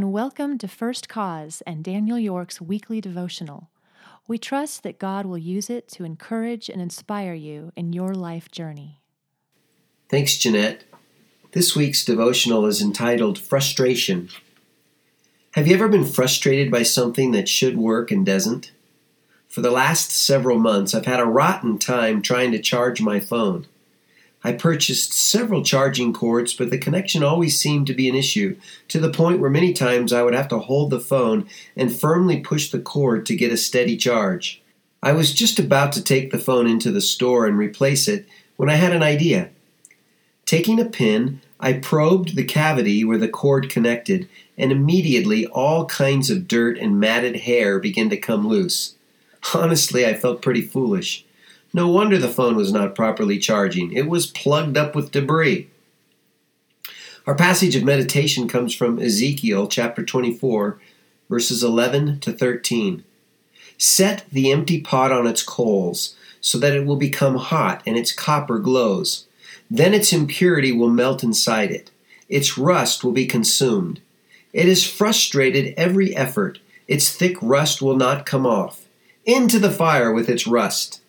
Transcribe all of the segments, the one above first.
and welcome to First Cause and Daniel York's weekly devotional. We trust that God will use it to encourage and inspire you in your life journey. Thanks, Jeanette. This week's devotional is entitled Frustration. Have you ever been frustrated by something that should work and doesn't? For the last several months, I've had a rotten time trying to charge my phone. I purchased several charging cords, but the connection always seemed to be an issue, to the point where many times I would have to hold the phone and firmly push the cord to get a steady charge. I was just about to take the phone into the store and replace it when I had an idea. Taking a pin, I probed the cavity where the cord connected, and immediately all kinds of dirt and matted hair began to come loose. Honestly, I felt pretty foolish. No wonder the phone was not properly charging. It was plugged up with debris. Our passage of meditation comes from Ezekiel chapter 24, verses 11 to 13. Set the empty pot on its coals, so that it will become hot and its copper glows. Then its impurity will melt inside it. Its rust will be consumed. It has frustrated every effort. Its thick rust will not come off. Into the fire with its rust.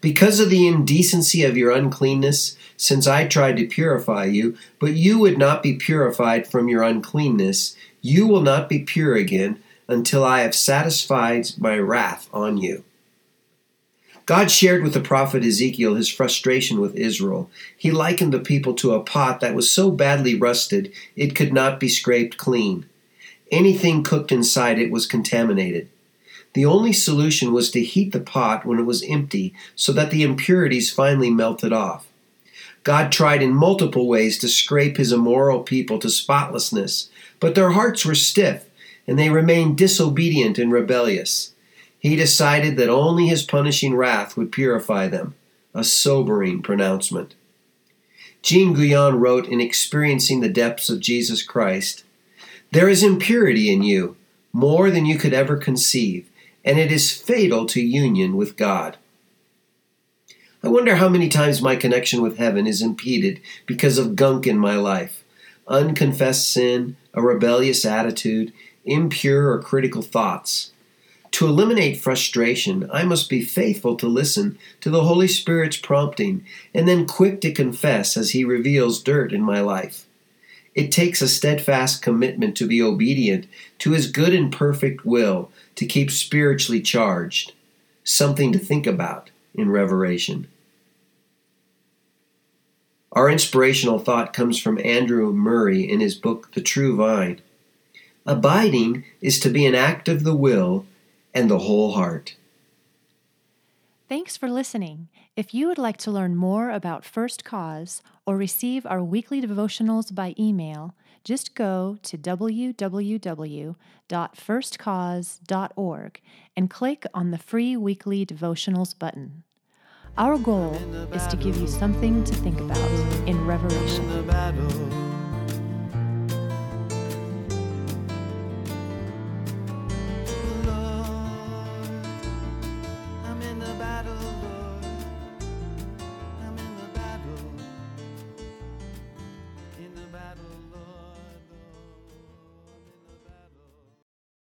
Because of the indecency of your uncleanness, since I tried to purify you, but you would not be purified from your uncleanness, you will not be pure again until I have satisfied my wrath on you. God shared with the prophet Ezekiel his frustration with Israel. He likened the people to a pot that was so badly rusted it could not be scraped clean. Anything cooked inside it was contaminated. The only solution was to heat the pot when it was empty so that the impurities finally melted off. God tried in multiple ways to scrape his immoral people to spotlessness, but their hearts were stiff and they remained disobedient and rebellious. He decided that only his punishing wrath would purify them, a sobering pronouncement. Jean Guyon wrote in Experiencing the Depths of Jesus Christ There is impurity in you, more than you could ever conceive and it is fatal to union with God. I wonder how many times my connection with heaven is impeded because of gunk in my life unconfessed sin, a rebellious attitude, impure or critical thoughts. To eliminate frustration, I must be faithful to listen to the Holy Spirit's prompting and then quick to confess as He reveals dirt in my life. It takes a steadfast commitment to be obedient to His good and perfect will to keep spiritually charged. Something to think about in Revelation. Our inspirational thought comes from Andrew Murray in his book, The True Vine. Abiding is to be an act of the will and the whole heart. Thanks for listening. If you would like to learn more about First Cause or receive our weekly devotionals by email, just go to www.firstcause.org and click on the free weekly devotionals button. Our goal is to give you something to think about in Revelation.